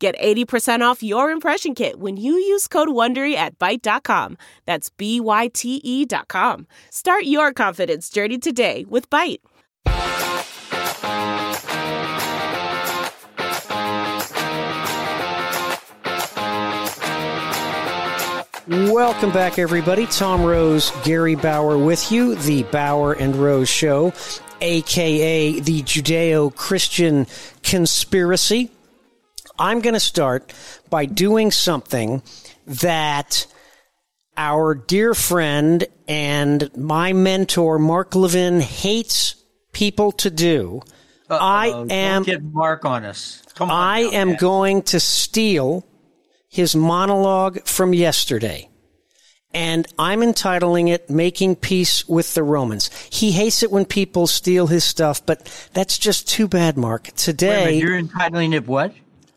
Get 80% off your impression kit when you use code WONDERY at Byte.com. That's B-Y-T-E dot com. Start your confidence journey today with Byte. Welcome back, everybody. Tom Rose, Gary Bauer with you, the Bauer and Rose Show, aka the Judeo Christian Conspiracy. I'm going to start by doing something that our dear friend and my mentor, Mark Levin, hates people to do. Uh-oh, I am. Get Mark on us. Come on. I now, am man. going to steal his monologue from yesterday. And I'm entitling it Making Peace with the Romans. He hates it when people steal his stuff, but that's just too bad, Mark. Today, minute, you're entitling it what?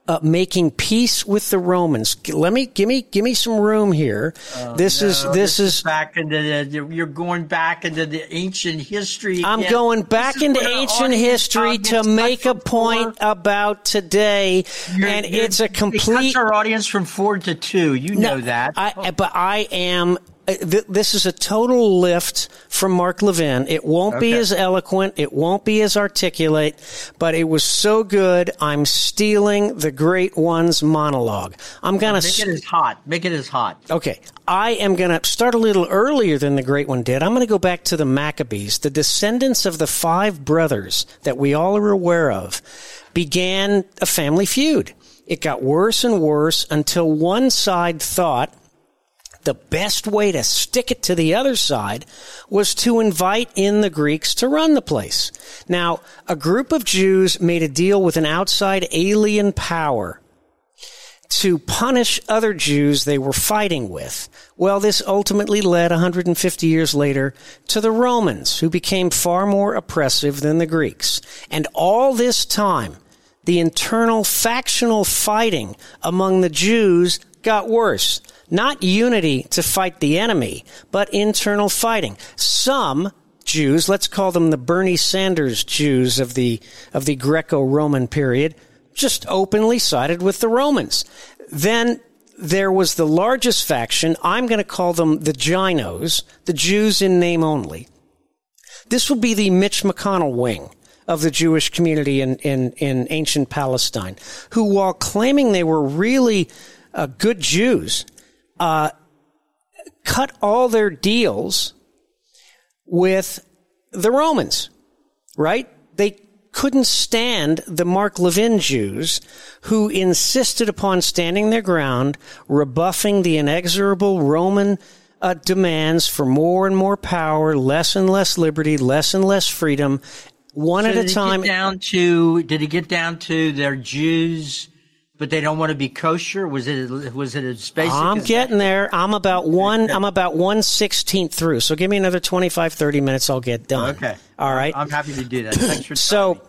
Uh, Making Peace with the Romans. Let me, give me, give me some room here. this is, Oh, No, this is, back into the. You're going back into the ancient history. I'm again. going back This into ancient history to make a point four. about today. You're- and you're- it's a It complete cuts our audience from four to two. You know that. I, but I am. Uh, th- This is a total lift from Mark Levin. It won't be as eloquent. It won't be as articulate, but it was so good. I'm stealing the great one's monologue. I'm gonna. Make it as hot. Make it as hot. Okay. I am going to start a little earlier than the great one did. I'm going to go back to the Maccabees. The descendants of the five brothers that we all are aware of began a family feud. It got worse and worse until one side thought the best way to stick it to the other side was to invite in the Greeks to run the place. Now, a group of Jews made a deal with an outside alien power to punish other Jews they were fighting with. Well, this ultimately led 150 years later to the Romans, who became far more oppressive than the Greeks. And all this time, the internal factional fighting among the Jews got worse. Not unity to fight the enemy, but internal fighting. Some Jews, let's call them the Bernie Sanders Jews of the, of the Greco-Roman period, just openly sided with the Romans. Then there was the largest faction. I'm going to call them the Ginos, the Jews in name only. This will be the Mitch McConnell wing of the Jewish community in, in, in ancient Palestine, who, while claiming they were really uh, good Jews, uh, cut all their deals with the Romans, right? They couldn't stand the Mark Levin Jews who insisted upon standing their ground, rebuffing the inexorable Roman uh, demands for more and more power, less and less liberty, less and less freedom, one So at a time. Get down to did it get down to they're Jews, but they don't want to be kosher? Was it was it as basic? I'm as getting there. I'm about one. I'm about one sixteenth through. So give me another 25, 30 minutes. I'll get done. Okay. All right. I'm happy to do that. Thanks for So-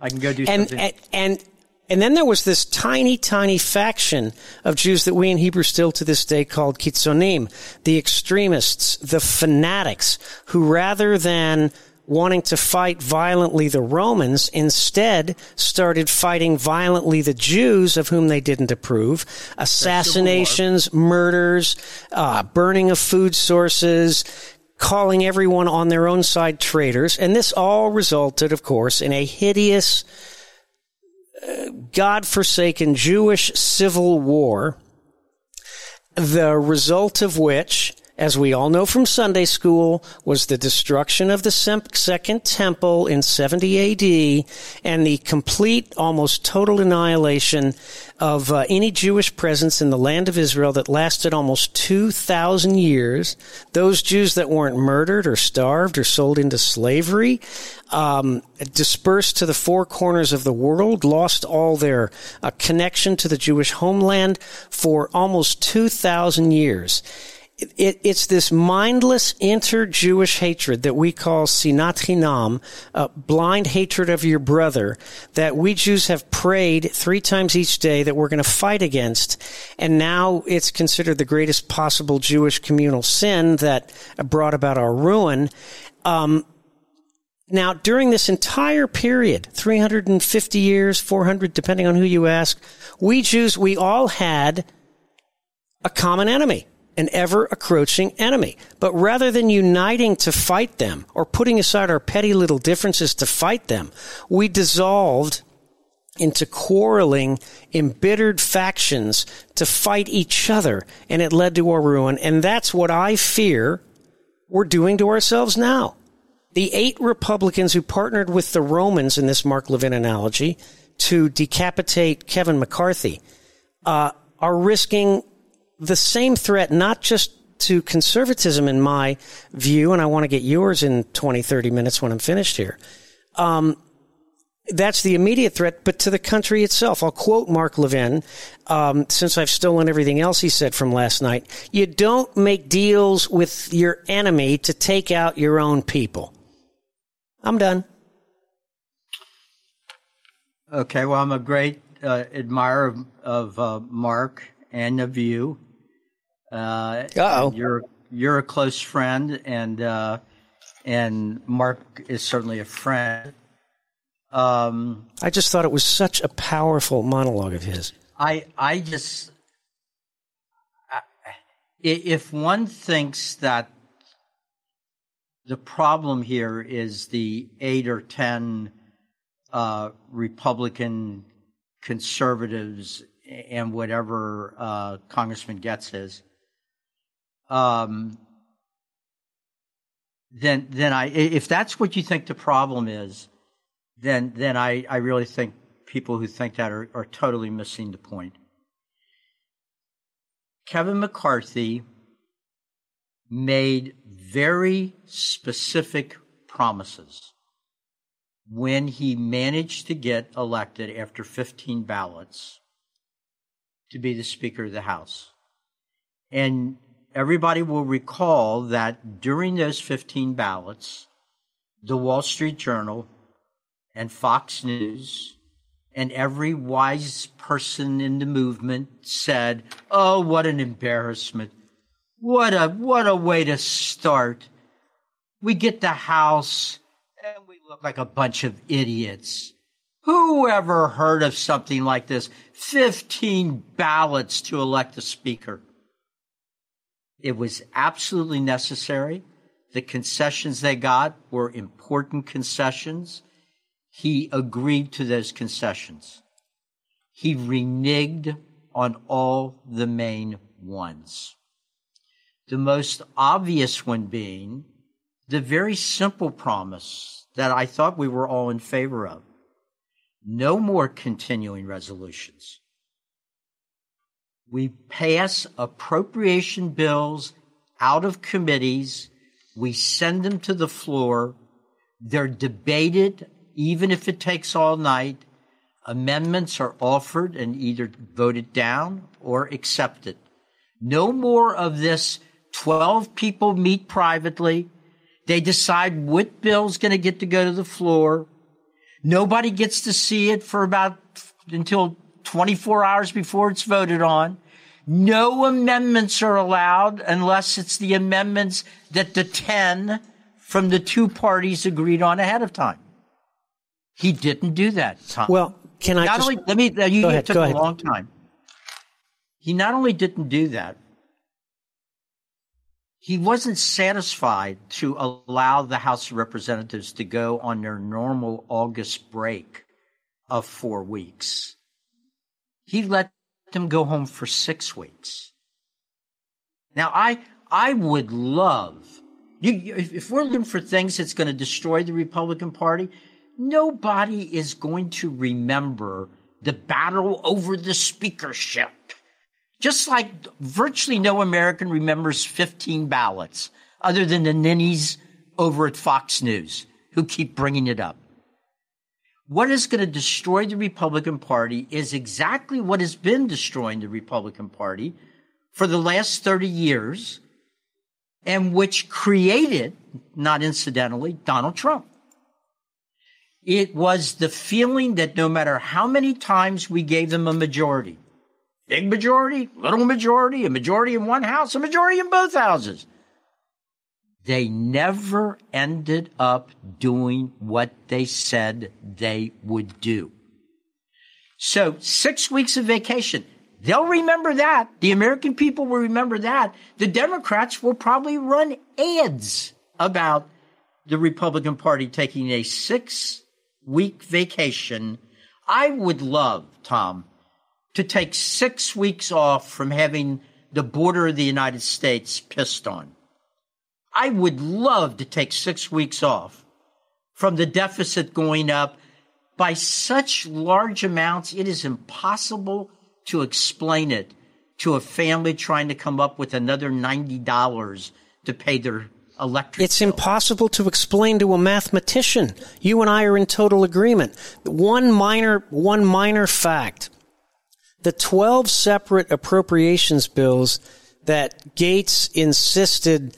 I can go do and, something. and and and then there was this tiny, tiny faction of Jews that we in Hebrew still to this day called Kitzonim, the extremists, the fanatics, who rather than wanting to fight violently the Romans, instead started fighting violently the Jews of whom they didn't approve. Assassinations, murders, uh, burning of food sources, calling everyone on their own side traitors. And this all resulted, of course, in a hideous, uh, God-forsaken Jewish civil war, the result of which, as we all know from Sunday school, was the destruction of the Second Temple in 70 AD and the complete, almost total annihilation of uh, any Jewish presence in the land of Israel that lasted almost 2,000 years. Those Jews that weren't murdered or starved or sold into slavery, um, dispersed to the four corners of the world, lost all their uh, connection to the Jewish homeland for almost 2,000 years it, it's this mindless inter-Jewish hatred that we call sinat chinam, uh, blind hatred of your brother, that we Jews have prayed three times each day that we're going to fight against, and now it's considered the greatest possible Jewish communal sin that brought about our ruin. Um, now, during this entire period, 350 years, 400, depending on who you ask, we Jews, we all had a common enemy an ever encroaching enemy. But rather than uniting to fight them or putting aside our petty little differences to fight them, we dissolved into quarreling, embittered factions to fight each other, and it led to our ruin. And that's what I fear we're doing to ourselves now. The eight Republicans who partnered with the Romans in this Mark Levin analogy to decapitate Kevin McCarthy uh, are risking the same threat, not just to conservatism in my view, and I want to get yours in 20, 30 minutes when I'm finished here. Um, that's the immediate threat, but to the country itself. I'll quote Mark Levin, um, since I've stolen everything else he said from last night. You don't make deals with your enemy to take out your own people. I'm done. Okay, well, I'm a great uh, admirer of, of uh, Mark and of you. Uh oh. You're you're a close friend, and uh, and Mark is certainly a friend. Um, I just thought it was such a powerful monologue of his. I I just if one thinks that the problem here is the eight or ten uh, Republican conservatives and whatever uh, Congressman Gaetz is, um, then then I if that's what you think the problem is, then then I, I really think people who think that are, are totally missing the point. Kevin McCarthy made very specific promises when he managed to get elected after 15 ballots to be the Speaker of the House. And everybody will recall that during those 15 ballots, the Wall Street Journal and Fox News and every wise person in the movement said, "Oh, what an embarrassment. What a what a way to start. We get the house and we look like a bunch of idiots." Who ever heard of something like this? 15 ballots to elect a speaker. It was absolutely necessary. The concessions they got were important concessions. He agreed to those concessions. He reneged on all the main ones. The most obvious one being the very simple promise that I thought we were all in favor of. No more continuing resolutions we pass appropriation bills out of committees. We send them to the floor. They're debated, even if it takes all night. Amendments are offered and either voted down or accepted. No more of this 12 people meet privately. They decide what bill's going to get to go to the floor. Nobody gets to see it for about until 24 hours before it's voted on. No amendments are allowed unless it's the amendments that the 10 from the two parties agreed on ahead of time. He didn't do that. Tom. Well, can I not just, only let me uh, you, it took a long time. He not only didn't do that, he wasn't satisfied to allow the House of Representatives to go on their normal August break of four weeks. He let them go home for six weeks. Now, I, I would love, you, if we're looking for things that's going to destroy the Republican Party, nobody is going to remember the battle over the speakership. Just like virtually no American remembers 15 ballots, other than the ninnies over at Fox News who keep bringing it up. What is going to destroy the Republican Party is exactly what has been destroying the Republican Party for the last 30 years and which created, not incidentally, Donald Trump. It was the feeling that no matter how many times we gave them a majority, big majority, little majority, a majority in one house, a majority in both houses, they never ended up doing what they said they would do. So six weeks of vacation. They'll remember that. The American people will remember that. The Democrats will probably run ads about the Republican Party taking a six week vacation. I would love, Tom, to take six weeks off from having the border of the United States pissed on. I would love to take six weeks off from the deficit going up by such large amounts, it is impossible to explain it to a family trying to come up with another $90 to pay their electric bill. It's bill. impossible to explain to a mathematician. You and I are in total agreement. One minor, one minor fact. The 12 separate appropriations bills that Gaetz insisted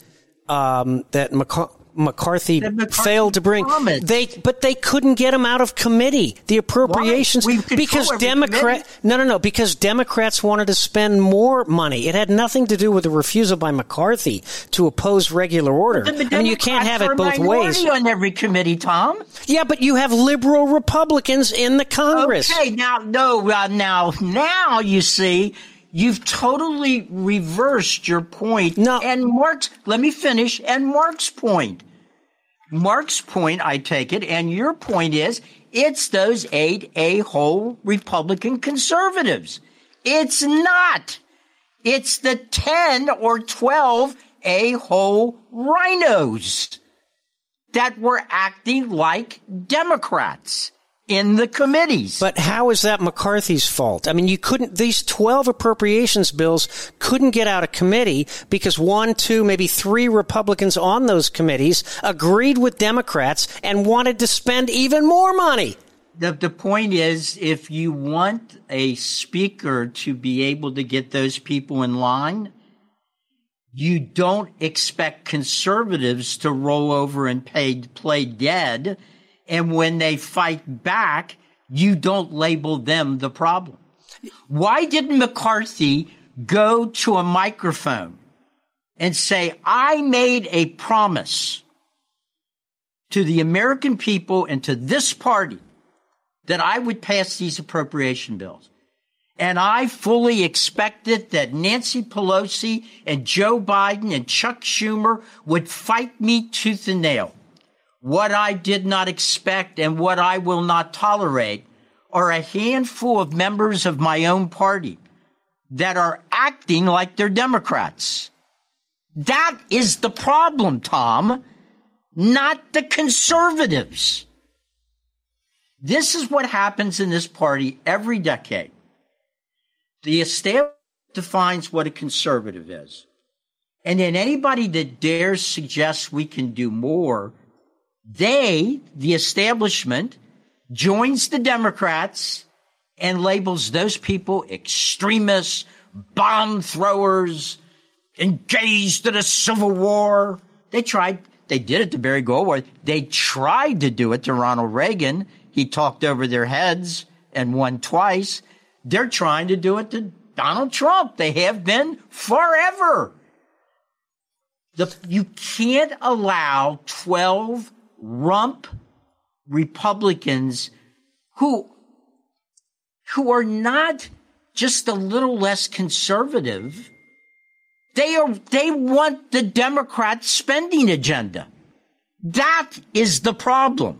um, that McCar- McCarthy, McCarthy failed to bring. promised. They, but they couldn't get him out of committee. The appropriations because Democrat. committee. No, no, no. Because Democrats wanted to spend more money. It had nothing to do with the refusal by McCarthy to oppose regular order. The I mean, you can't have it both ways. on every committee, Tom. Yeah, but you have liberal Republicans in the Congress. Okay, now no, uh, now now you see you've totally reversed your point. No. and Mark's. Let me finish. And Mark's point. Mark's point, I take it, and your point is it's those eight a-hole Republican conservatives. It's not. It's the 10 or 12 a-hole rhinos that were acting like Democrats in the committees. But how is that McCarthy's fault? I mean, you couldn't, these 12 appropriations bills couldn't get out of committee because one, two, maybe three Republicans on those committees agreed with Democrats and wanted to spend even more money. the, the point is, if you want a speaker to be able to get those people in line, you don't expect conservatives to roll over and pay, play dead. And when they fight back, you don't label them the problem. Why didn't McCarthy go to a microphone and say, I made a promise to the American people and to this party that I would pass these appropriation bills. And I fully expected that Nancy Pelosi and Joe Biden and Chuck Schumer would fight me tooth and nail. What I did not expect and what I will not tolerate are a handful of members of my own party that are acting like they're Democrats. That is the problem, Tom, not the conservatives. This is what happens in this party every decade. The establishment defines what a conservative is. And then anybody that dares suggest we can do more, they, the establishment, joins the Democrats and labels those people extremists, bomb throwers, engaged in a civil war. They tried, they did it to Barry Goldwater. They tried to do it to Ronald Reagan. He talked over their heads and won twice. They're trying to do it to Donald Trump. They have been forever. The, you can't allow 12 rump Republicans who, who are not just a little less conservative. They are, they want the Democrat spending agenda. That is the problem.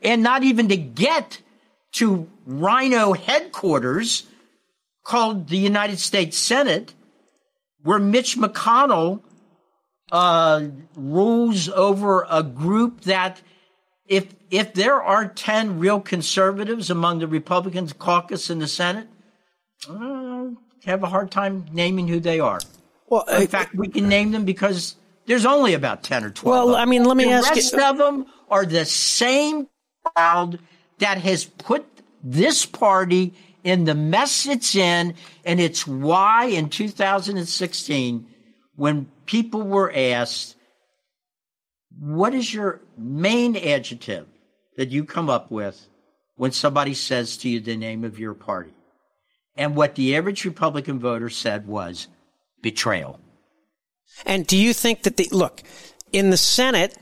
And not even to get to Rhino headquarters called the United States Senate, where Mitch McConnell uh, rules over a group that if if there are 10 real conservatives among the Republicans caucus in the Senate, uh, have a hard time naming who they are. Well, in I, fact, we can name them because there's only about 10 or 12. Well, I mean, let me the ask you. The rest of them are the same crowd that has put this party in the mess it's in. And it's why in 2016, when people were asked, what is your main adjective that you come up with when somebody says to you the name of your party? And what the average Republican voter said was betrayal. And do you think that the, look, in the Senate,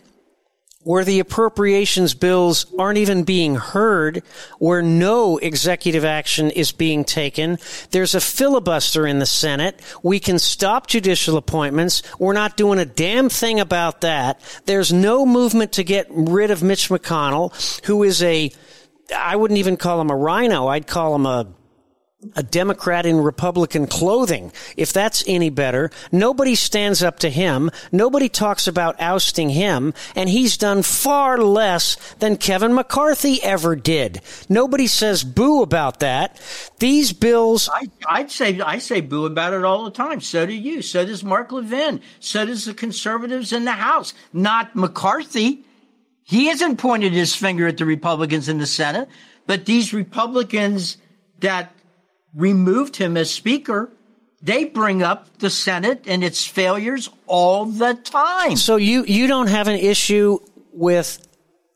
where the appropriations bills aren't even being heard, where no executive action is being taken. There's a filibuster in the Senate. We can stop judicial appointments. We're not doing a damn thing about that. There's no movement to get rid of Mitch McConnell, who is a, I wouldn't even call him a rhino. I'd call him a, a Democrat in Republican clothing, if that's any better. Nobody stands up to him. Nobody talks about ousting him. And he's done far less than Kevin McCarthy ever did. Nobody says boo about that. These bills. I, would say, I say boo about it all the time. So do you. So does Mark Levin. So does the conservatives in the House. Not McCarthy. He hasn't pointed his finger at the Republicans in the Senate, but these Republicans that removed him as speaker, they bring up the Senate and its failures all the time. So you you don't have an issue with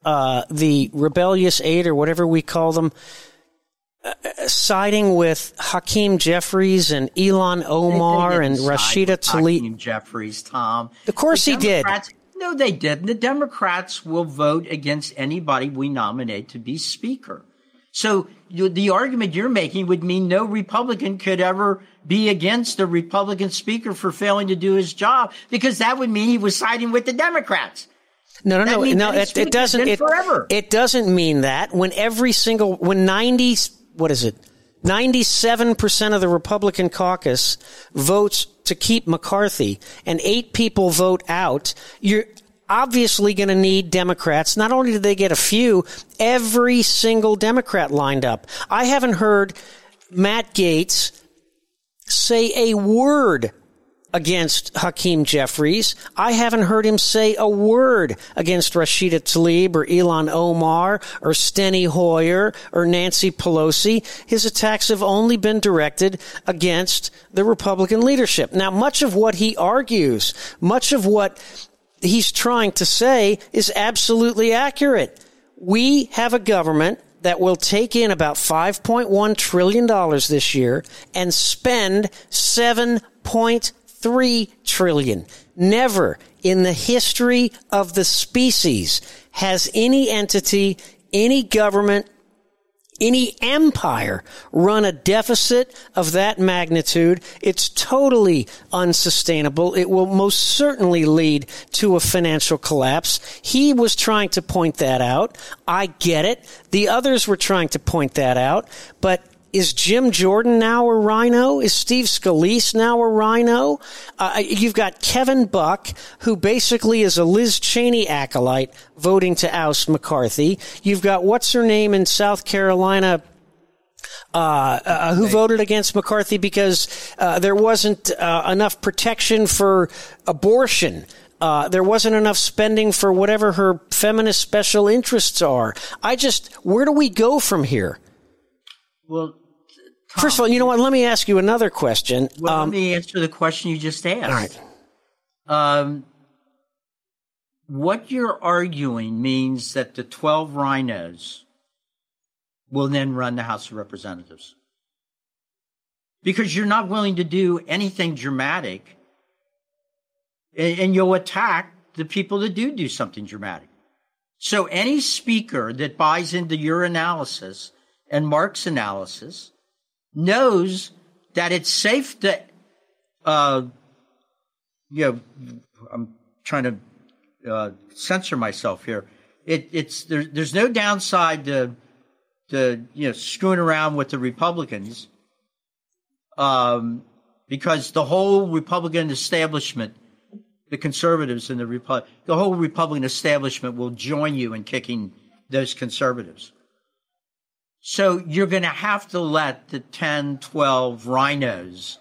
uh, the rebellious eight or whatever we call them. Uh, siding with Hakeem Jeffries and Ilhan Omar and Rashida Tlaib. Hakeem Jeffries, Tom. Of course he did. No, they didn't. The Democrats will vote against anybody we nominate to be Speaker. So you, the argument you're making would mean no Republican could ever be against a Republican speaker for failing to do his job because that would mean he was siding with the Democrats. No, no, no, no. It, it doesn't. It, forever. it doesn't mean that when every single when ninety what is it? 97% of the Republican caucus votes to keep McCarthy and eight people vote out. You're, obviously going to need Democrats. Not only did they get a few, every single Democrat lined up. I haven't heard Matt Gaetz say a word against Hakeem Jeffries. I haven't heard him say a word against Rashida Tlaib or Ilhan Omar or Steny Hoyer or Nancy Pelosi. His attacks have only been directed against the Republican leadership. Now, much of what he argues, much of what he's trying to say is absolutely accurate. We have a government that will take in about $5.1 trillion this year and spend 7.3 trillion. Never in the history of the species has any entity, any government, any empire run a deficit of that magnitude, it's totally unsustainable. It will most certainly lead to a financial collapse. He was trying to point that out. I get it. The others were trying to point that out, but is Jim Jordan now a rhino? Is Steve Scalise now a rhino? Uh, you've got Kevin Buck, who basically is a Liz Cheney acolyte voting to oust McCarthy. You've got what's her name in South Carolina, uh, uh, who voted against McCarthy because uh, there wasn't uh, enough protection for abortion. Uh, there wasn't enough spending for whatever her feminist special interests are. I just, where do we go from here? Well, Tom, first of all, you know what? Let me ask you another question. Well, um, let me answer the question you just asked. All right. Um, what you're arguing means that the 12 rhinos will then run the House of Representatives. Because you're not willing to do anything dramatic, and you'll attack the people that do do something dramatic. So any speaker that buys into your analysis and Mark's analysis knows that it's safe to, uh, you know, I'm trying to uh, censor myself here. It, it's there, there's no downside to, to you know screwing around with the Republicans, um, because the whole Republican establishment the conservatives and the Repub- the whole Republican establishment will join you in kicking those conservatives. So you're going to have to let the 10, 12 rhinos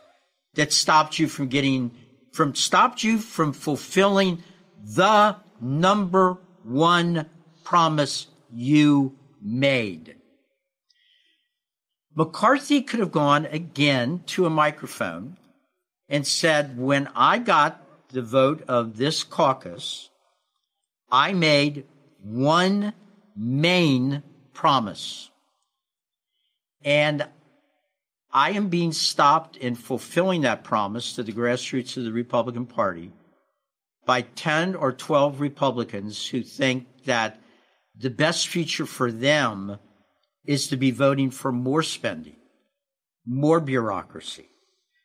that stopped you from getting, from stopped you from fulfilling the number one promise you made. McCarthy could have gone again to a microphone and said, when I got the vote of this caucus, I made one main promise. And I am being stopped in fulfilling that promise to the grassroots of the Republican Party by 10 or 12 Republicans who think that the best future for them is to be voting for more spending, more bureaucracy.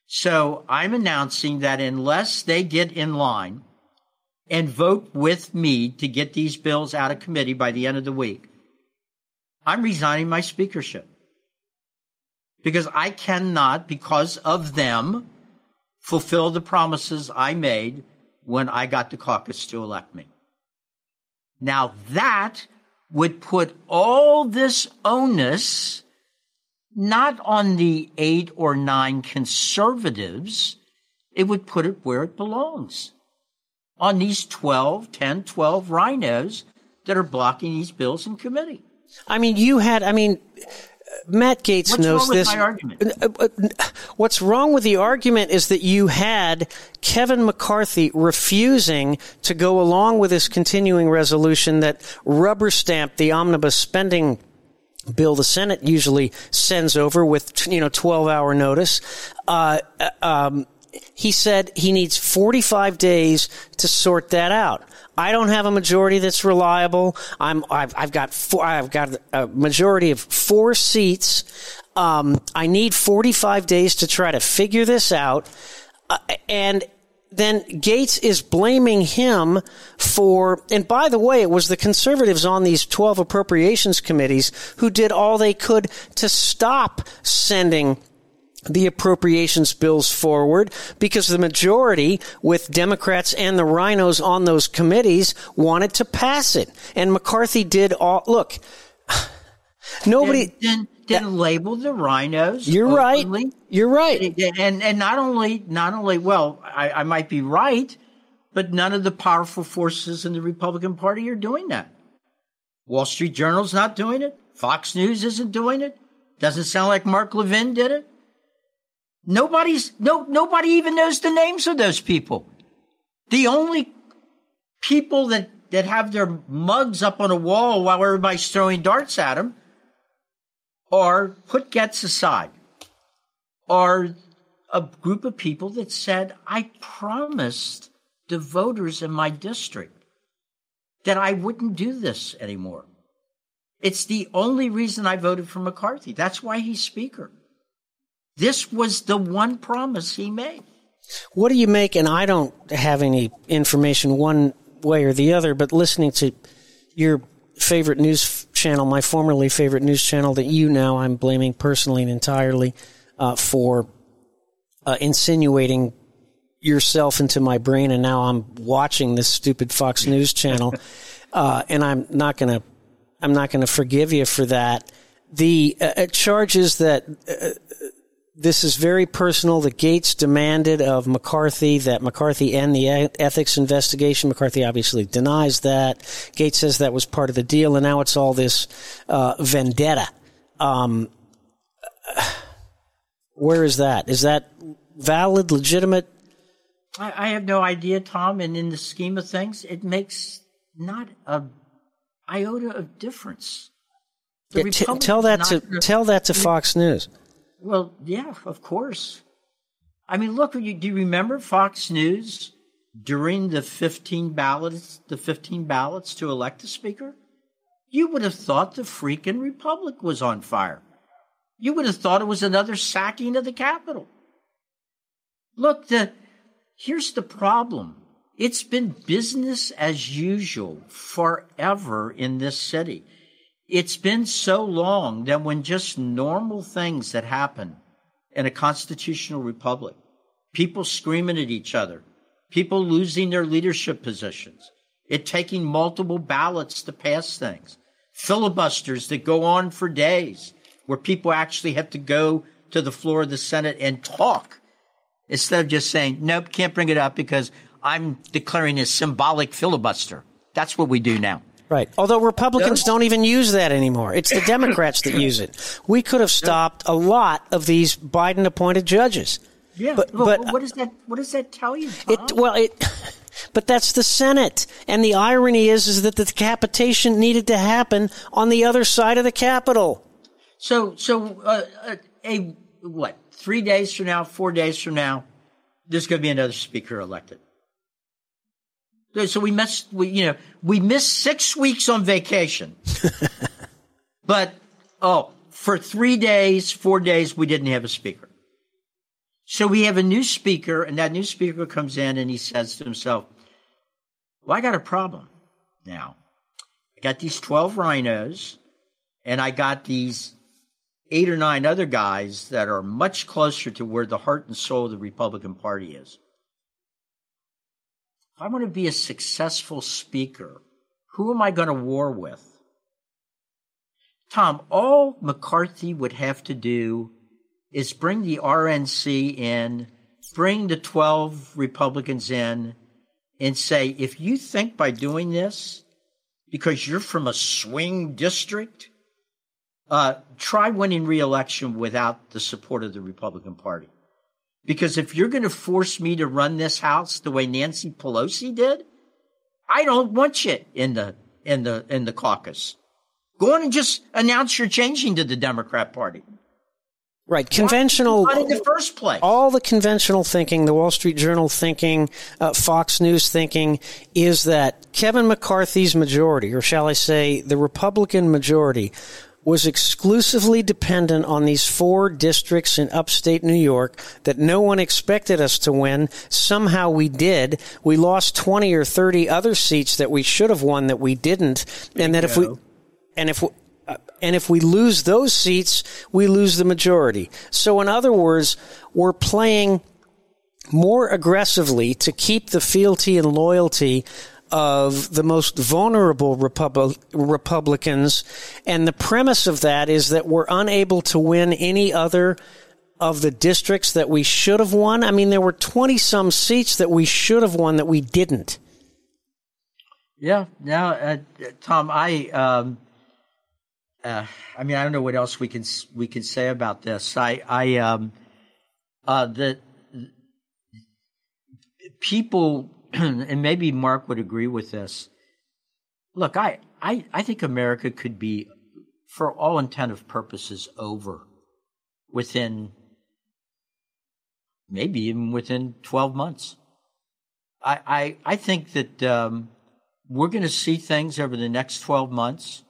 So I'm announcing that unless they get in line and vote with me to get these bills out of committee by the end of the week, I'm resigning my speakership. Because I cannot, because of them, fulfill the promises I made when I got the caucus to elect me. Now that would put all this onus not on the eight or nine conservatives, it would put it where it belongs. On these 12, 10, 12 rhinos that are blocking these bills in committee. I mean, you had, I mean, Matt Gaetz What's knows wrong with this. Uh, uh, What's wrong with the argument is that you had Kevin McCarthy refusing to go along with this continuing resolution that rubber stamped the omnibus spending bill the Senate usually sends over with you know 12 hour notice. Uh, uh, um, he said he needs 45 days to sort that out. I don't have a majority that's reliable. I'm I've, I've got four, I've got a majority of four seats. Um, I need 45 days to try to figure this out. Uh, and then Gaetz is blaming him for, and by the way, it was the conservatives on these 12 appropriations committees who did all they could to stop sending the appropriations bills forward because the majority with Democrats and the rhinos on those committees wanted to pass it. And McCarthy did all, look, nobody. Then, then, then label the rhinos. You're openly. right. You're right. And, and not only, not only, well, I, I might be right, but none of the powerful forces in the Republican Party are doing that. Wall Street Journal's not doing it. Fox News isn't doing it. Doesn't sound like Mark Levin did it. Nobody's no nobody even knows the names of those people. The only people that that have their mugs up on a wall while everybody's throwing darts at them are put Gaetz aside. Are a group of people that said, I promised the voters in my district that I wouldn't do this anymore. It's the only reason I voted for McCarthy. That's why he's Speaker. This was the one promise he made. What do you make? And I don't have any information one way or the other, but listening to your favorite news channel, my formerly favorite news channel that you now I'm blaming personally and entirely uh, for uh, insinuating yourself into my brain, and now I'm watching this stupid Fox News channel, uh, and I'm not gonna I'm not gonna forgive you for that. The uh, charges that uh, this is very personal. The Gaetz demanded of McCarthy that McCarthy end the ethics investigation. McCarthy obviously denies that. Gaetz says that was part of the deal, and now it's all this uh, vendetta. Um, where is that? Is that valid, legitimate? I, I have no idea, Tom. And in the scheme of things, it makes not a iota of difference. Yeah, t- tell that to tell that to Fox News. Well, yeah, of course. I mean, look, do you remember Fox News during the 15 ballots, the 15 ballots to elect a speaker? You would have thought the freaking republic was on fire. You would have thought it was another sacking of the Capitol. Look, the, here's the problem. It's been business as usual forever in this city. It's been so long that when just normal things that happen in a constitutional republic, people screaming at each other, people losing their leadership positions, it taking multiple ballots to pass things, filibusters that go on for days, where people actually have to go to the floor of the Senate and talk instead of just saying, nope, can't bring it up because I'm declaring a symbolic filibuster. That's what we do now. Right. Although Republicans don't even use that anymore. It's the Democrats that use it. We could have stopped a lot of these Biden appointed judges. Yeah. But, but, but what does that what does that tell you? Tom? It well it but that's the Senate. And the irony is is that the decapitation needed to happen on the other side of the Capitol. So so uh, uh a what? 3 days from now, 4 days from now, there's going to be another speaker elected. So we missed, we, you know, we missed six weeks on vacation. but, oh, for three days, four days, we didn't have a speaker. So we have a new speaker, and that new speaker comes in and he says to himself, Well, I got a problem now. I got these 12 rhinos, and I got these eight or nine other guys that are much closer to where the heart and soul of the Republican Party is. If I want to be a successful speaker, who am I going to war with? Tom, all McCarthy would have to do is bring the RNC in, bring the 12 Republicans in, and say, if you think by doing this, because you're from a swing district, uh, try winning reelection without the support of the Republican Party. Because if you're going to force me to run this house the way Nancy Pelosi did, I don't want you in the in the in the caucus. Go on and just announce you're changing to the Democrat Party. Right, conventional. Not in the first place. All the conventional thinking, the Wall Street Journal thinking, uh, Fox News thinking, is that Kevin McCarthy's majority, or shall I say, the Republican majority, was exclusively dependent on these four districts in upstate New York that no one expected us to win. Somehow we did. We lost 20 or 30 other seats that we should have won that we didn't. and that if we, and if we, uh, and if we lose those seats, we lose the majority. So in other words, we're playing more aggressively to keep the fealty and loyalty of the most vulnerable Repub- Republicans. And the premise of that is that we're unable to win any other of the districts that we should have won. I mean, there were 20 some seats that we should have won that we didn't. Yeah. Now, uh, Tom, I, um, uh, I mean, I don't know what else we can we can say about this. I, I, um, uh, the people and maybe Mark would agree with this. Look, I, I, I think America could be, for all intent of purposes, over within maybe even within 12 months. I, I, I think that um, we're going to see things over the next 12 months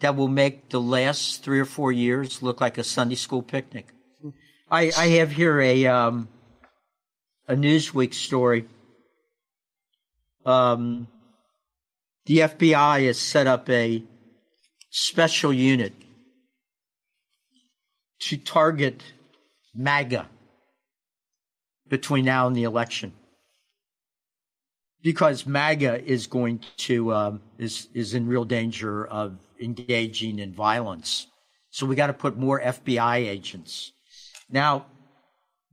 that will make the last three or four years look like a Sunday school picnic. I, I have here a, um, a Newsweek story um, the FBI has set up a special unit to target MAGA between now and the election because MAGA is going to um, is is in real danger of engaging in violence. So we got to put more FBI agents. Now,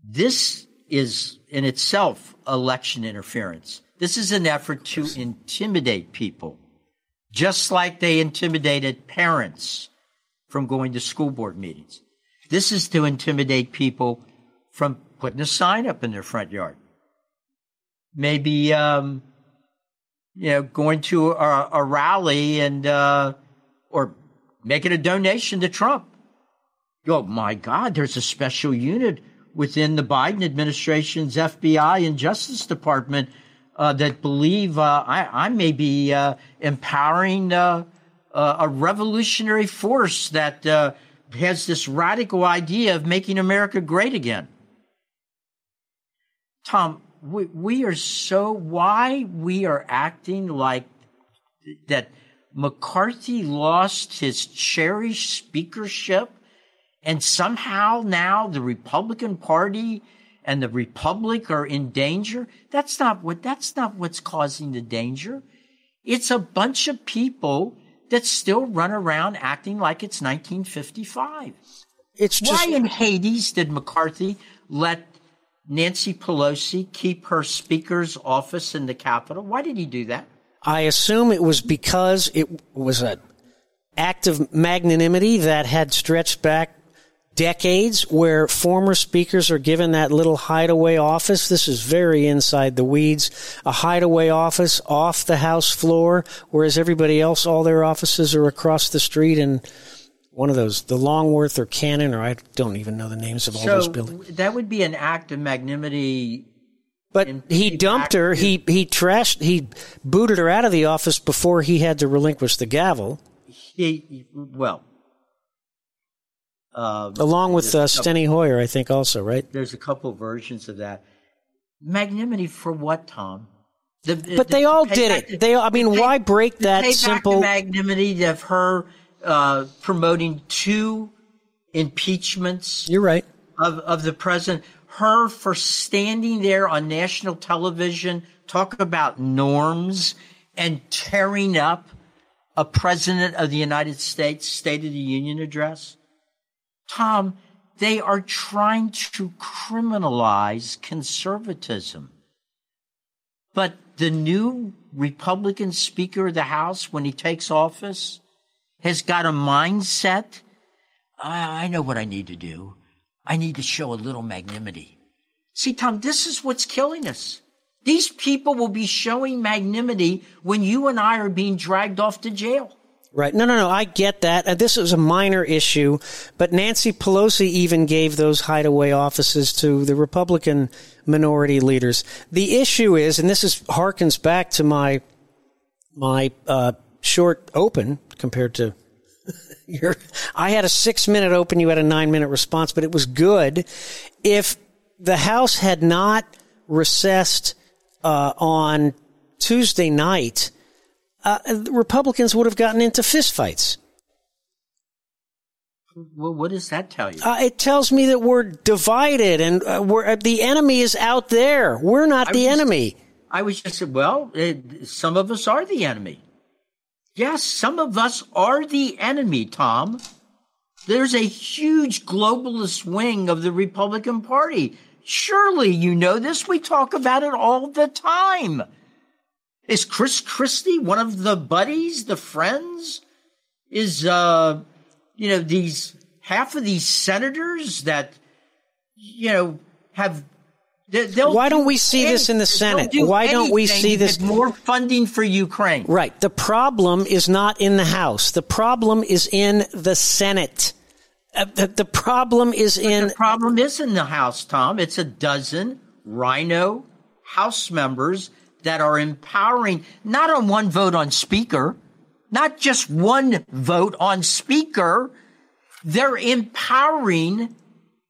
this is in itself election interference. This is an effort to intimidate people, just like they intimidated parents from going to school board meetings. This is to intimidate people from putting a sign up in their front yard. Maybe, um, you know, going to a, a rally and, uh, or making a donation to Trump. Oh my God, there's a special unit within the Biden administration's FBI and Justice Department that believe uh, I, I, may be uh, empowering uh, uh, a revolutionary force that uh, has this radical idea of making America great again. Tom, we, we are so, why we are acting like that McCarthy lost his cherished speakership and somehow now the Republican Party and the republic are in danger. That's not what, that's not what's causing the danger. It's a bunch of people that still run around acting like it's 1955. It's just, Why in Hades did McCarthy let Nancy Pelosi keep her speaker's office in the Capitol? Why did he do that? I assume it was because it was an act of magnanimity that had stretched back decades where former speakers are given that little hideaway office. This is very inside the weeds. A hideaway office off the House floor, whereas everybody else, all their offices are across the street and one of those, the Longworth or Cannon, or I don't even know the names of all so those buildings. That would be an act of magnanimity. But he dumped her. He he trashed. He booted her out of the office before he had to relinquish the gavel. He well, uh, along with uh, Steny Hoyer, I think also right. There's a couple versions of that. Magnanimity for what, Tom? The, but the, they all did it. To, they, I mean, pay, why break that simple magnanimity of her uh, promoting two impeachments? You're right. Of of the president, her for standing there on national television, talk about norms and tearing up a president of the United States State of the Union address. Tom, they are trying to criminalize conservatism. But the new Republican Speaker of the House, when he takes office, has got a mindset. I, I know what I need to do. I need to show a little magnanimity. See, Tom, this is what's killing us. These people will be showing magnanimity when you and I are being dragged off to jail. Right. No, no, no. I get that. Uh, this is a minor issue, but Nancy Pelosi even gave those hideaway offices to the Republican minority leaders. The issue is, and this is harkens back to my my uh, short open compared to your. I had a six minute open. You had a nine minute response, but it was good. If the House had not recessed uh, on Tuesday night uh, Republicans would have gotten into fistfights. Well, what does that tell you? Uh, it tells me that we're divided and uh, we're, uh, the enemy is out there. We're not I the was, enemy. I was just, well, it, some of us are the enemy. Yes, some of us are the enemy, Tom. There's a huge globalist wing of the Republican Party. Surely you know this. We talk about it all the time. Is Chris Christie one of the buddies, the friends? Is, uh, you know, these, half of these senators that, you know, have why don't we see this in the Senate? Do Why don't we see this more funding for Ukraine? Right. The problem is not in the House. The problem is in the Senate. Uh, the, the, problem is but in the problem is in the House, Tom. It's a dozen rhino House members that are empowering not on one vote on speaker, not just one vote on speaker. They're empowering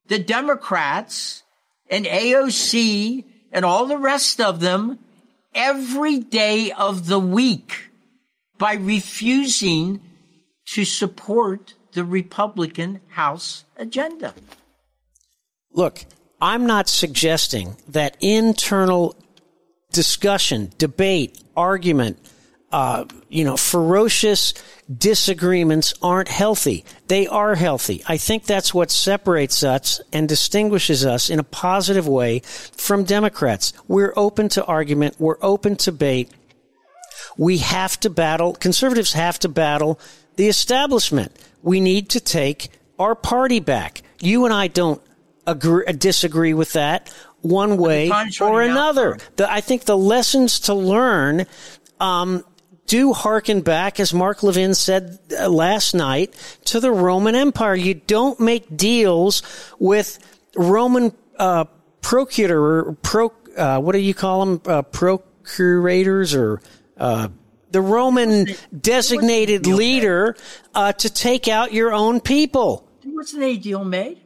the Democrats and AOC and all the rest of them every day of the week by refusing to support the Republican House agenda. Look, I'm not suggesting that internal discussion, debate, argument, uh, you know, ferocious disagreements aren't healthy. They are healthy. I think that's what separates us and distinguishes us in a positive way from Democrats. We're open to argument. We're open to debate. We have to battle, conservatives have to battle the establishment. We need to take our party back. You and I don't agree, disagree with that one way or another. The, I think the lessons to learn um, do harken back, as Mark Levin said uh, last night, to the Roman Empire. You don't make deals with Roman uh, procurator, pro, uh, what do you call them? Uh, procurators or uh, the Roman designated leader uh, to take out your own people. Wasn't a deal made?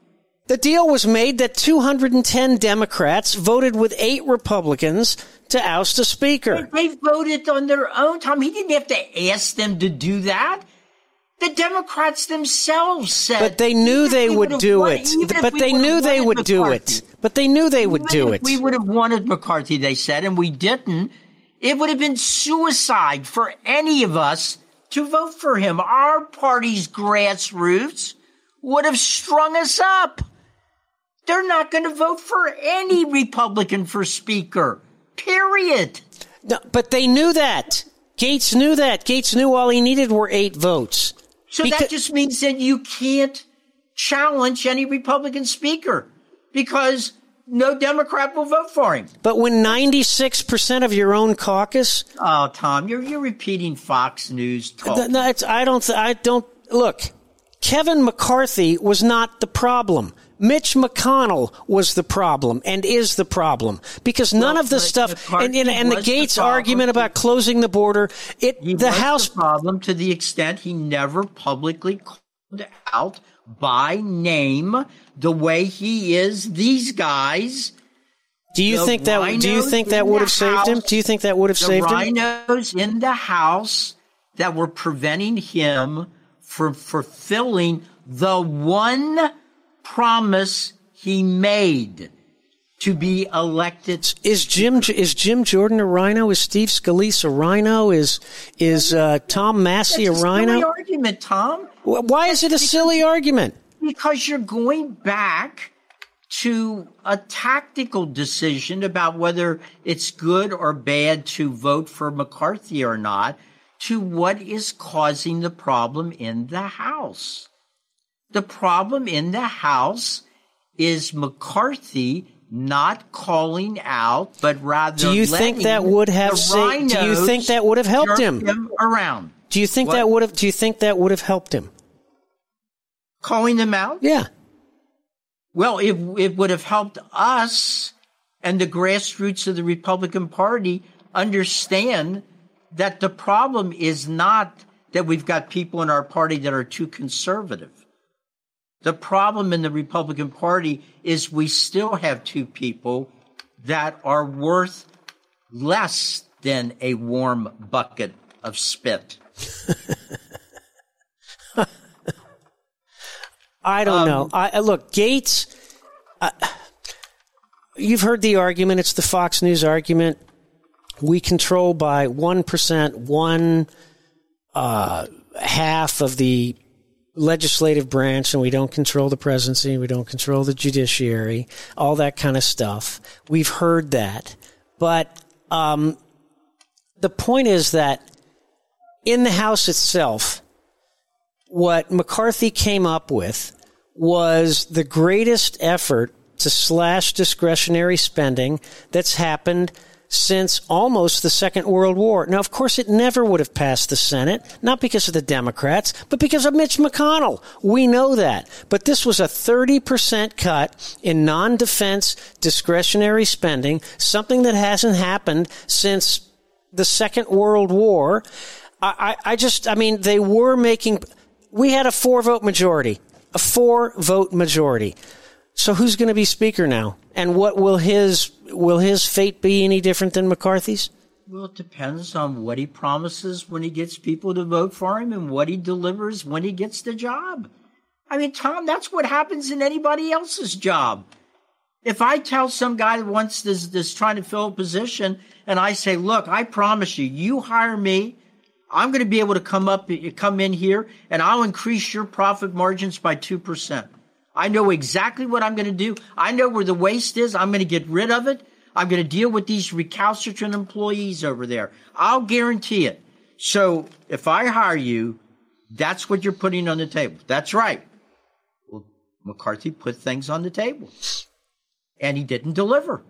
The deal was made that 210 Democrats voted with eight Republicans to oust a speaker. They voted on their own, Tom. He didn't have to ask them to do that. The Democrats themselves said. But they knew they would do won, it. But they knew they would do it. But they knew they would do it. We would have wanted McCarthy, they said, and we didn't. It would have been suicide for any of us to vote for him. Our party's grassroots would have strung us up. They're not going to vote for any Republican for Speaker. Period. No, but they knew that. Gaetz knew that. Gaetz knew all he needed were eight votes. So because- that just means that you can't challenge any Republican speaker because no Democrat will vote for him. But when 96% of your own caucus. Oh, Tom, you're, you're repeating Fox News talk. No, I don't, I don't, look, Kevin McCarthy was not the problem. Mitch McConnell was the problem and is the problem because none well, of the stuff and, and, and the Gaetz the argument about closing the border, it he the House the problem to the extent he never publicly called out by name the way he is these guys. Do you think that do you think that would have saved him? Do you think that would have saved him? The rhinos in the house that were preventing him from fulfilling the one promise he made to be elected. Is Jim is Jim Jordan a rhino? Is Steve Scalise a rhino? Is is uh, Tom Massie a, a rhino? Silly argument, Tom. Why is it a silly argument? Because you're going back to a tactical decision about whether it's good or bad to vote for McCarthy or not to what is causing the problem in the House. The problem in the House is McCarthy not calling out, but rather. Do you think that would have? Sa- do you think that would have helped him? him? Around. Do you think what? that would have? Do you think that would have helped him? Calling them out? Yeah. Well, it it would have helped us and the grassroots of the Republican Party understand that the problem is not that we've got people in our party that are too conservative. The problem in the Republican Party is we still have two people that are worth less than a warm bucket of spit. I don't um, know. I, look, Gaetz. Uh, you've heard the argument. It's the Fox News argument. We control by one percent, one uh, half of the legislative branch and we don't control the presidency, we don't control the judiciary, all that kind of stuff. We've heard that. But um, the point is that in the House itself, what McCarthy came up with was the greatest effort to slash discretionary spending that's happened since almost the Second World War. Now, of course, it never would have passed the Senate, not because of the Democrats, but because of Mitch McConnell. We know that. But this was a 30% cut in non-defense discretionary spending, something that hasn't happened since the Second World War. I, I, I just, I mean, they were making, we had a four vote majority, a four vote majority. So who's going to be speaker now? And what will his will his fate be any different than McCarthy's? Well, it depends on what he promises when he gets people to vote for him and what he delivers when he gets the job. I mean, Tom, that's what happens in anybody else's job. If I tell some guy that wants this, this trying to fill a position and I say, look, I promise you, you hire me, I'm going to be able to come up, come in here and I'll increase your profit margins by 2%. I know exactly what I'm going to do. I know where the waste is. I'm going to get rid of it. I'm going to deal with these recalcitrant employees over there. I'll guarantee it. So if I hire you, that's what you're putting on the table. That's right. Well, McCarthy put things on the table and he didn't deliver.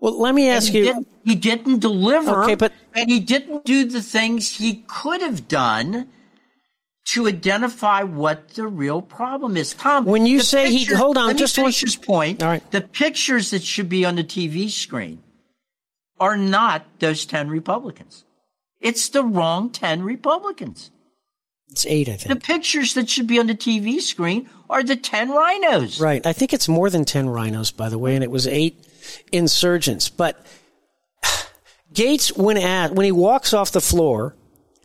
Well, let me ask he you. Didn't, he didn't deliver. Okay, but and he didn't do the things he could have done to identify what the real problem is. Tom, when you say he, hold on, just finish this point. All right. The pictures that should be on the TV screen are not those 10 Republicans. It's the wrong 10 Republicans. It's eight, I think. The pictures that should be on the TV screen are the 10 rhinos. Right. I think it's more than 10 rhinos, by the way, and it was eight insurgents. But Gaetz, when at, when he walks off the floor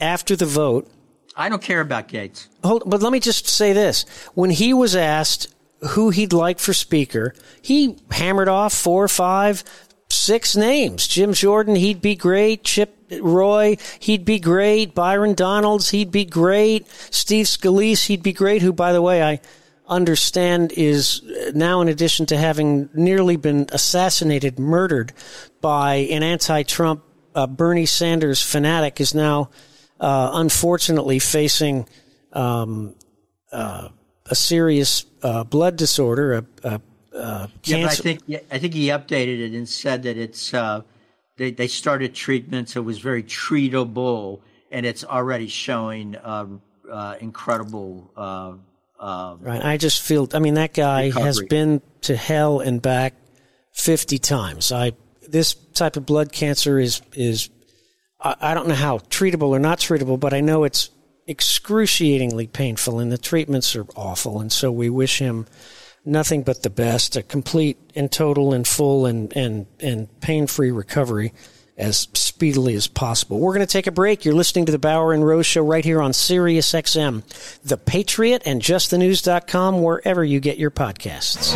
after the vote, I don't care about Gaetz. Hold, but let me just say this: when he was asked who he'd like for speaker, he hammered off four, five, six names. Jim Jordan, he'd be great. Chip Roy, he'd be great. Byron Donalds, he'd be great. Steve Scalise, he'd be great. Who, by the way, I understand is now, in addition to having nearly been assassinated, murdered by an anti-Trump uh, Bernie Sanders fanatic, is now uh, unfortunately facing um, uh, a serious uh, blood disorder, a, a, a Yeah, but I think I think he updated it and said that it's uh, they they started treatment, so it was very treatable, and it's already showing uh, uh, incredible. Uh, uh, Right. I just feel. I mean, that guy has been to hell and back fifty times. I this type of blood cancer is is. I, don't know how treatable or not treatable, but I know it's excruciatingly painful, and the treatments are awful. And so we wish him nothing but the best, a complete and total and full and and and pain free recovery as speedily as possible. We're going to take a break. You're listening to the Bauer and Rose show right here on Sirius XM, The Patriot and justthenews.com wherever you get your podcasts.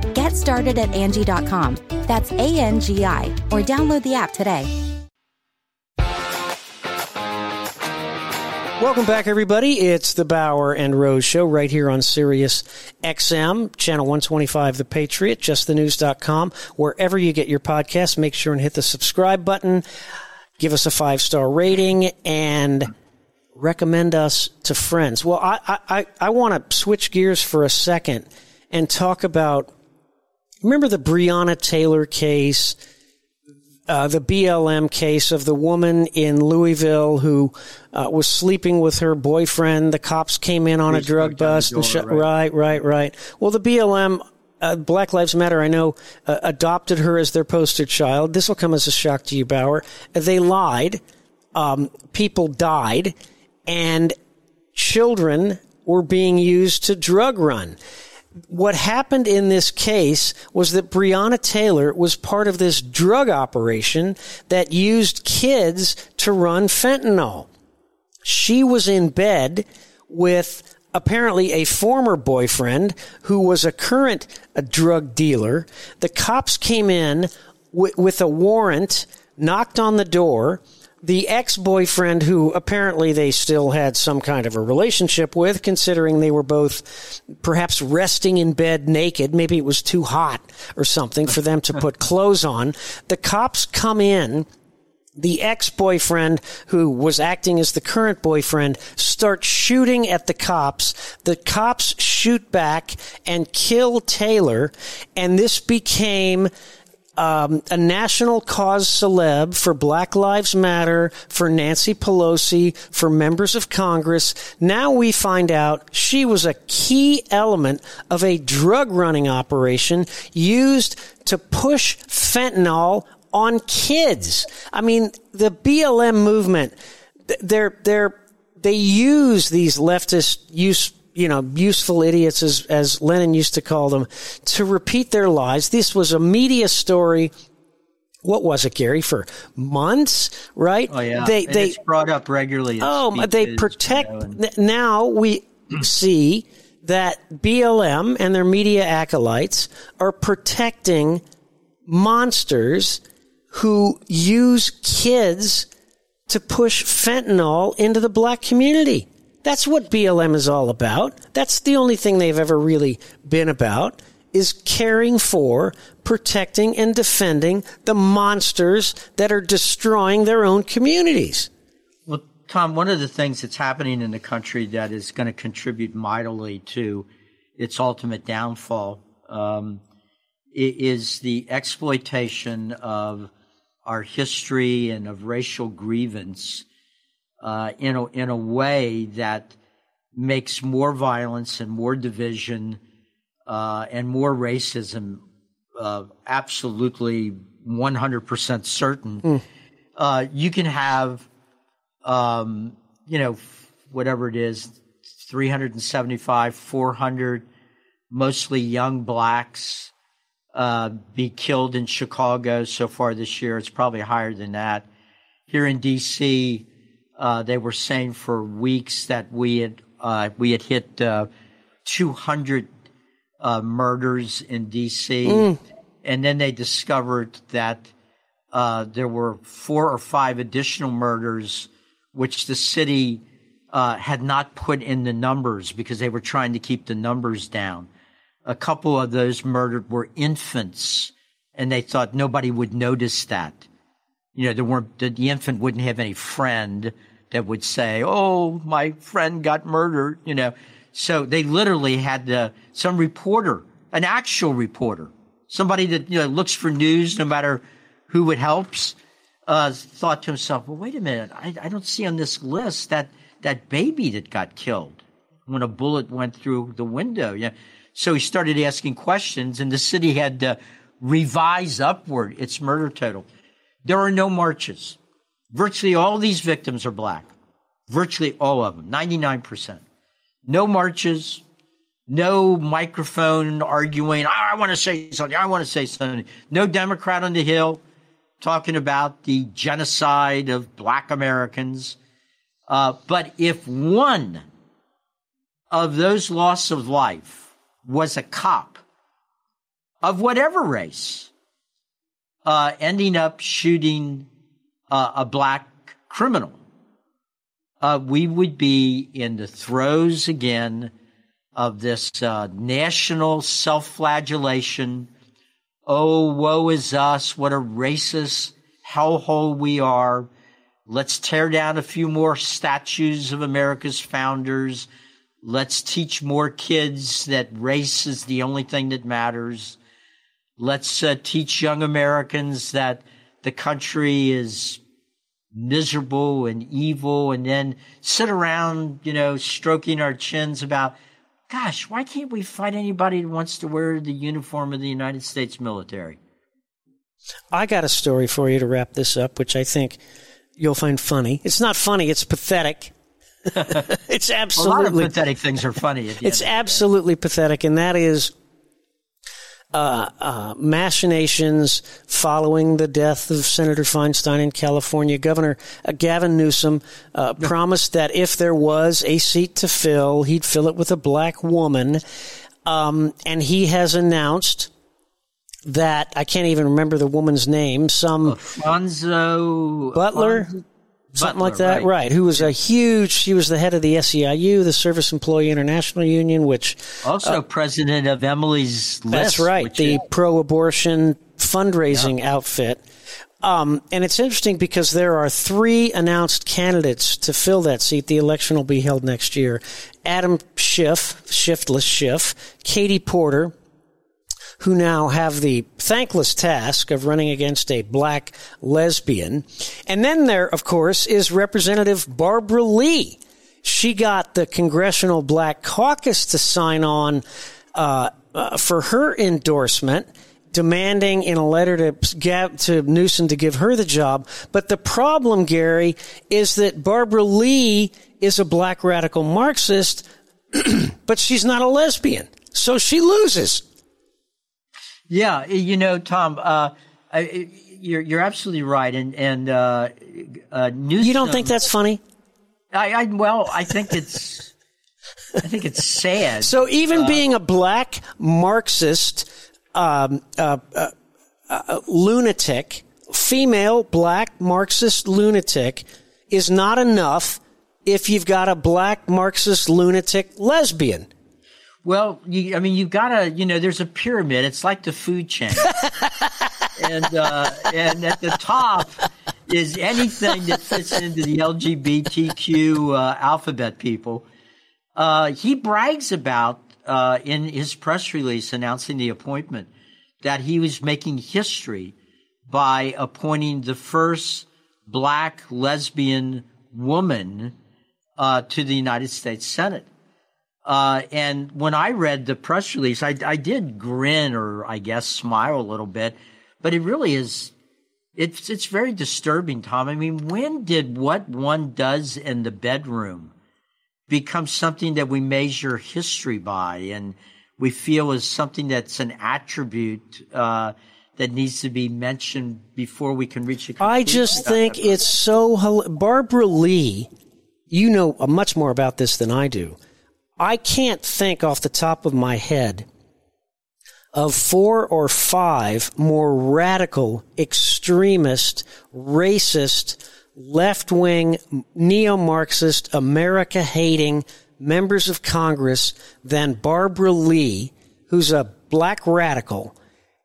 Get started at Angie.com. That's A N G I, or download the app today. Welcome back, everybody. It's the Bauer and Rose show right here on Sirius XM, channel 125, The Patriot, justthenews.com. Wherever you get your podcast, make sure and hit the subscribe button. Give us a five star rating and recommend us to friends. Well, I, I, I, I want to switch gears for a second and talk about remember the Breonna Taylor case, uh, the BLM case of the woman in Louisville who uh, was sleeping with her boyfriend. The cops came in on a drug broke down the bust and shut. right. Right, right, right. Well, the BLM. Uh, Black Lives Matter, I know, uh, adopted her as their poster child. This will come as a shock to you, Bauer. They lied. Um, people died, and children were being used to drug run what happened in this case was that Breonna Taylor was part of this drug operation that used kids to run fentanyl. She was in bed with apparently a former boyfriend who was a current uh drug dealer. The cops came in wi- with a warrant, knocked on the door. The ex-boyfriend, who apparently they still had some kind of a relationship with, considering they were both perhaps resting in bed naked. Maybe it was too hot or something for them to put clothes on. The cops come in the ex-boyfriend who was acting as the current boyfriend starts shooting at the cops. The cops shoot back and kill Taylor, and this became um, a national cause celeb for Black Lives Matter, for Nancy Pelosi, for members of Congress. Now we find out she was a key element of a drug running operation used to push fentanyl on kids. I mean, the BLM movement, they're, they're, they use these leftist use, you know, useful idiots as, as Lenin used to call them to repeat their lies. This was a media story. What was it, Gary? For months, right? oh yeah, They, And they, brought up regularly. Oh, they protect. you know, and- now we see that BLM and their media acolytes are protecting monsters who use kids to push fentanyl into the black community. That's what BLM is all about. That's the only thing they've ever really been about is caring for, protecting, and defending the monsters that are destroying their own communities. Well, Tom, one of the things that's happening in the country that is going to contribute mightily to its ultimate downfall um, is the exploitation of our history and of racial grievance uh, in a, in a way that makes more violence and more division uh, and more racism uh, absolutely 100% certain. Mm. Uh, you can have, um, you know, whatever it is, 375, 400, mostly young blacks uh, be killed in Chicago so far this year. It's probably higher than that. Here in D.C., uh, they were saying for weeks that we had uh, we had hit uh, 200 uh, murders in D.C. Mm. And then they discovered that uh, there were four or five additional murders, which the city uh, had not put in the numbers because they were trying to keep the numbers down. A couple of those murdered were infants, and they thought nobody would notice that. You know, there weren't, the infant wouldn't have any friend that would say, "Oh, my friend got murdered," you know. So they literally had uh, some reporter, an actual reporter, somebody that you know looks for news no matter who it helps, uh, thought to himself, "Well, wait a minute, I, I don't see on this list that that baby that got killed when a bullet went through the window." Yeah. So he started asking questions, and the city had to revise upward its murder total. There are no marches. Virtually all these victims are black. Virtually all of them, 99%. No marches, no microphone arguing, I want to say something, I want to say something. No Democrat on the Hill talking about the genocide of black Americans. Uh, but if one of those loss of life was a cop of whatever race, uh, ending up shooting uh, a black criminal, uh, we would be in the throes again of this uh, national self flagellation. Oh, woe is us. What a racist hellhole we are. Let's tear down a few more statues of America's founders. Let's teach more kids that race is the only thing that matters. Let's uh, teach young Americans that the country is miserable and evil and then sit around, you know, stroking our chins about, gosh, why can't we fight anybody who wants to wear the uniform of the United States military? I got a story for you to wrap this up, which I think you'll find funny. It's not funny, it's pathetic. it's absolutely a lot of pathetic things are funny. it's absolutely pathetic, and that is uh, uh, machinations following the death of Senator Feinstein in California. Governor uh, Gavin Newsom uh, promised that if there was a seat to fill, he'd fill it with a black woman. Um, and he has announced that I can't even remember the woman's name. Some Alfonso Butler. Alfonso, something Butler, like that, right. right. Who was a huge, she was the head of the SEIU, the Service Employee International Union, which. Also uh, president of Emily's List. That's right, the is, pro abortion fundraising Yeah. outfit. Um, and it's interesting because there are three announced candidates to fill that seat. The election will be held next year. Adam Schiff, shiftless Schiff, Katie Porter, who now have the thankless task of running against a black lesbian. And then there, of course, is Representative Barbara Lee. She got the Congressional Black Caucus to sign on uh, uh, for her endorsement, demanding in a letter to to Newsom to give her the job. But the problem, Gary, is that Barbara Lee is a black radical Marxist, but she's not a lesbian, so she loses. Yeah, you know, Tom, uh, I, you're you're absolutely right, and and uh, uh, Newsom. You don't think that's funny? I, I well, I think it's I think it's sad. So even being a black Marxist um, uh, uh, uh, lunatic, female black Marxist lunatic, is not enough if you've got a black Marxist lunatic lesbian. Well, you, I mean, you've got to, you know, there's a pyramid. It's like the food chain. and, uh, and at the top is anything that fits into the LGBTQ uh, alphabet people. Uh, he brags about uh, in his press release announcing the appointment that he was making history by appointing the first black lesbian woman uh, to the United States Senate. Uh, and when I read the press release, I, I did grin or I guess smile a little bit, but it really is. It's it's very disturbing, Tom. I mean, when did what one does in the bedroom become something that we measure history by and we feel is something that's an attribute uh, that needs to be mentioned before we can reach a I just think it's so. Barbara Lee, you know much more about this than I do. I can't think off the top of my head of four or five more radical, extremist, racist, left wing, neo Marxist, America hating members of Congress than Barbara Lee, who's a black radical,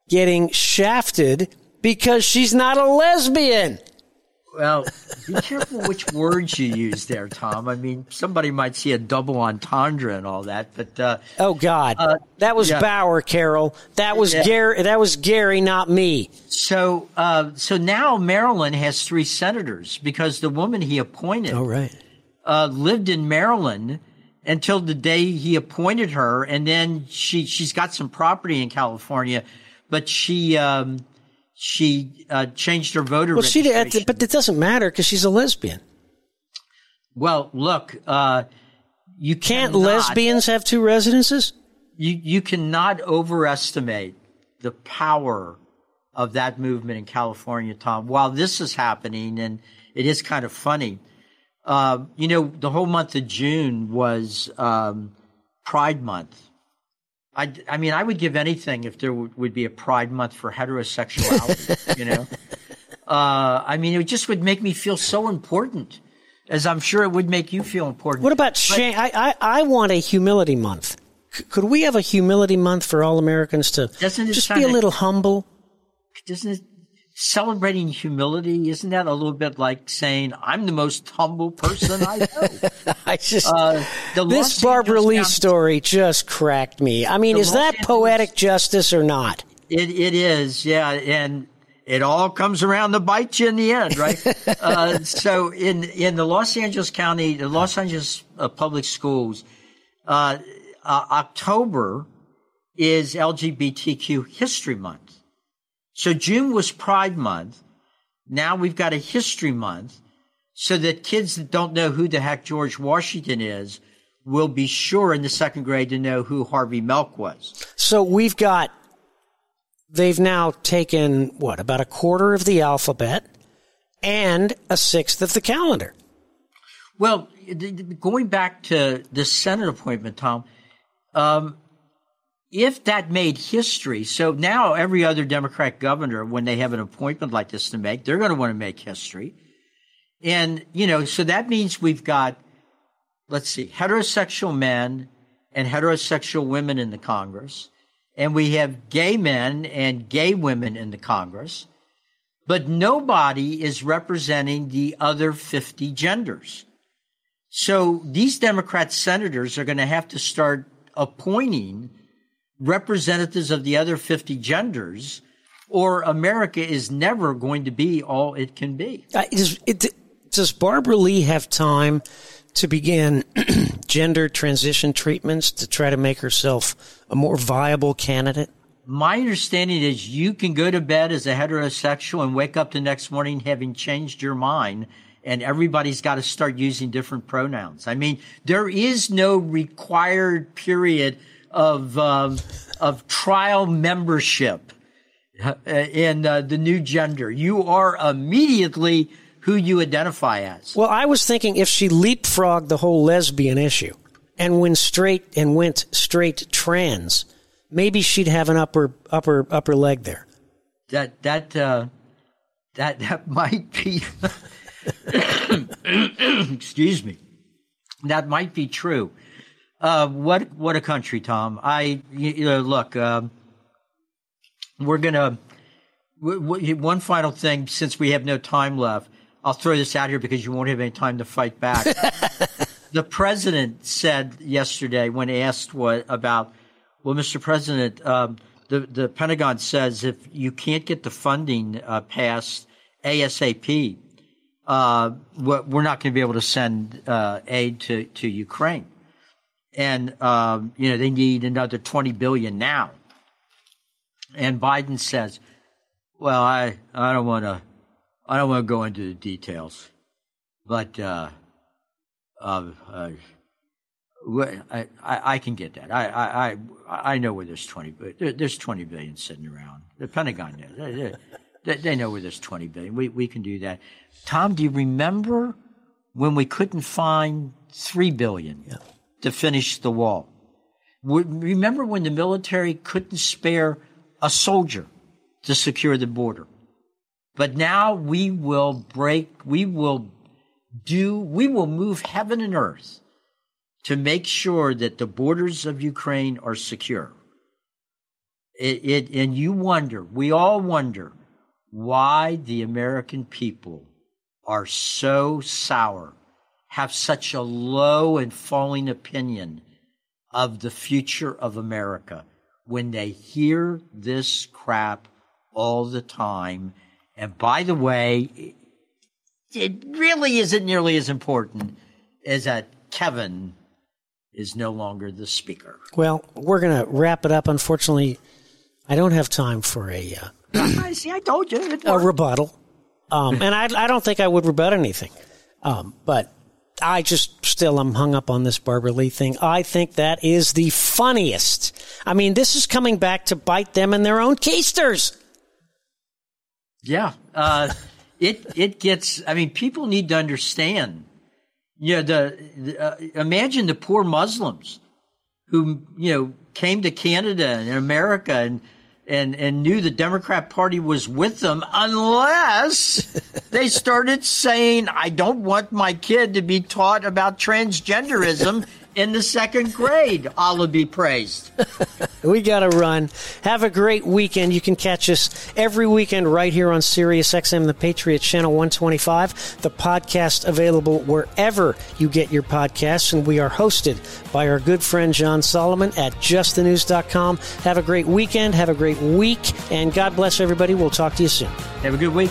getting shafted because she's not a lesbian. Well, be careful which words you use there, Tom. I mean, somebody might see a double entendre and all that, but uh, oh God, uh, that was yeah. Bauer, Carol. That was yeah. Gary. That was Gary, not me. So, uh, so now Maryland has three senators because the woman he appointed, oh right, uh, lived in Maryland until the day he appointed her, and then she she's got some property in California, but she. Um, she uh, changed her voter well, she did, but it doesn't matter because she's a lesbian. Well, look, uh, you can't cannot, lesbians have two residences. You you cannot overestimate the power of that movement in California, Tom. While this is happening, and it is kind of funny, uh, you know, the whole month of June was um, Pride Month. I, I mean, I would give anything if there would, would be a Pride Month for heterosexuality. you know, uh, I mean, it just would make me feel so important, as I'm sure it would make you feel important. What about shame? I, I, I want a humility month. C- could we have a humility month for all Americans to just be a little humble? Doesn't it celebrating humility isn't that a little bit like saying i'm the most humble person i know. I just uh, this barbara lee story just cracked me. I mean is Los that Angeles, poetic justice or not? It, it is yeah and it all comes around to bite you in the end right? Uh, so in in the los angeles county the los angeles uh, public schools uh, uh, october is lgbtq history month so June was Pride Month. Now we've got a History Month so that kids that don't know who the heck George Washington is will be sure in the second grade to know who Harvey Milk was. So we've got, they've now taken, what, about a quarter of the alphabet and a sixth of the calendar. Well, going back to the Senate appointment, Tom, um, if that made history, so now every other Democrat governor, when they have an appointment like this to make, they're going to want to make history. And, you know, so that means we've got, let's see, heterosexual men and heterosexual women in the Congress. And we have gay men and gay women in the Congress. But nobody is representing the other 50 genders. So these Democrat senators are going to have to start appointing representatives of the other 50 genders, or America is never going to be all it can be. Uh, does, it, does Barbara Lee have time to begin gender transition treatments to try to make herself a more viable candidate? My understanding is you can go to bed as a heterosexual and wake up the next morning having changed your mind and everybody's got to start using different pronouns. I mean, there is no required period of um, of trial membership uh, in uh, the new gender. You are immediately who you identify as. Well, I was thinking if she leapfrogged the whole lesbian issue and went straight and went straight trans, maybe she'd have an upper upper upper leg there. That that uh, that that might be. excuse me. That might be true. Uh, what what a country, Tom. I you know, look. Um, we're gonna w- w- one final thing since we have no time left. I'll throw this out here because you won't have any time to fight back. the president said yesterday when asked what about, well, Mr. President, um, the the Pentagon says if you can't get the funding uh, passed ASAP, uh, we're not going to be able to send uh, aid to, to Ukraine. And, um, you know, they need another 20 billion now. And Biden says, well, I, I don't want to, I don't want to go into the details, but, uh, uh, uh I, I, I, can get that. I, I, I know where there's 20, there's 20 billion sitting around. The Pentagon knows. They, they know where there's 20 billion. We, we can do that. Tom, do you remember when we couldn't find 3 billion yeah. To finish the wall? Remember when the military couldn't spare a soldier to secure the border? But now we will break, we will do, we will move heaven and earth to make sure that the borders of Ukraine are secure. It, it, and you wonder, we all wonder why the American people are so sour, have such a low and falling opinion of the future of America when they hear this crap all the time. And by the way, it really isn't nearly as important as that Kevin is no longer the speaker. Well, we're going to wrap it up. Unfortunately, I don't have time for a. Uh, I see. I told you. A rebuttal, um, and I, I don't think I would rebut anything, um, but I just still am hung up on this Barbara Lee thing. I think that is the funniest. I mean, this is coming back to bite them in their own keisters. Yeah, uh, it it gets. I mean, people need to understand yeah, the, the uh, imagine the poor Muslims who you know came to Canada and America and and and knew the Democrat Party was with them unless they started saying, "I don't want my kid to be taught about transgenderism in the second grade. Allah be praised. we got to run. Have a great weekend. You can catch us every weekend right here on Sirius XM, the Patriot Channel 125. The podcast available wherever you get your podcasts. And we are hosted by our good friend John Solomon at justthenews.com. Have a great weekend. Have a great week. And God bless everybody. We'll talk to you soon. Have a good week.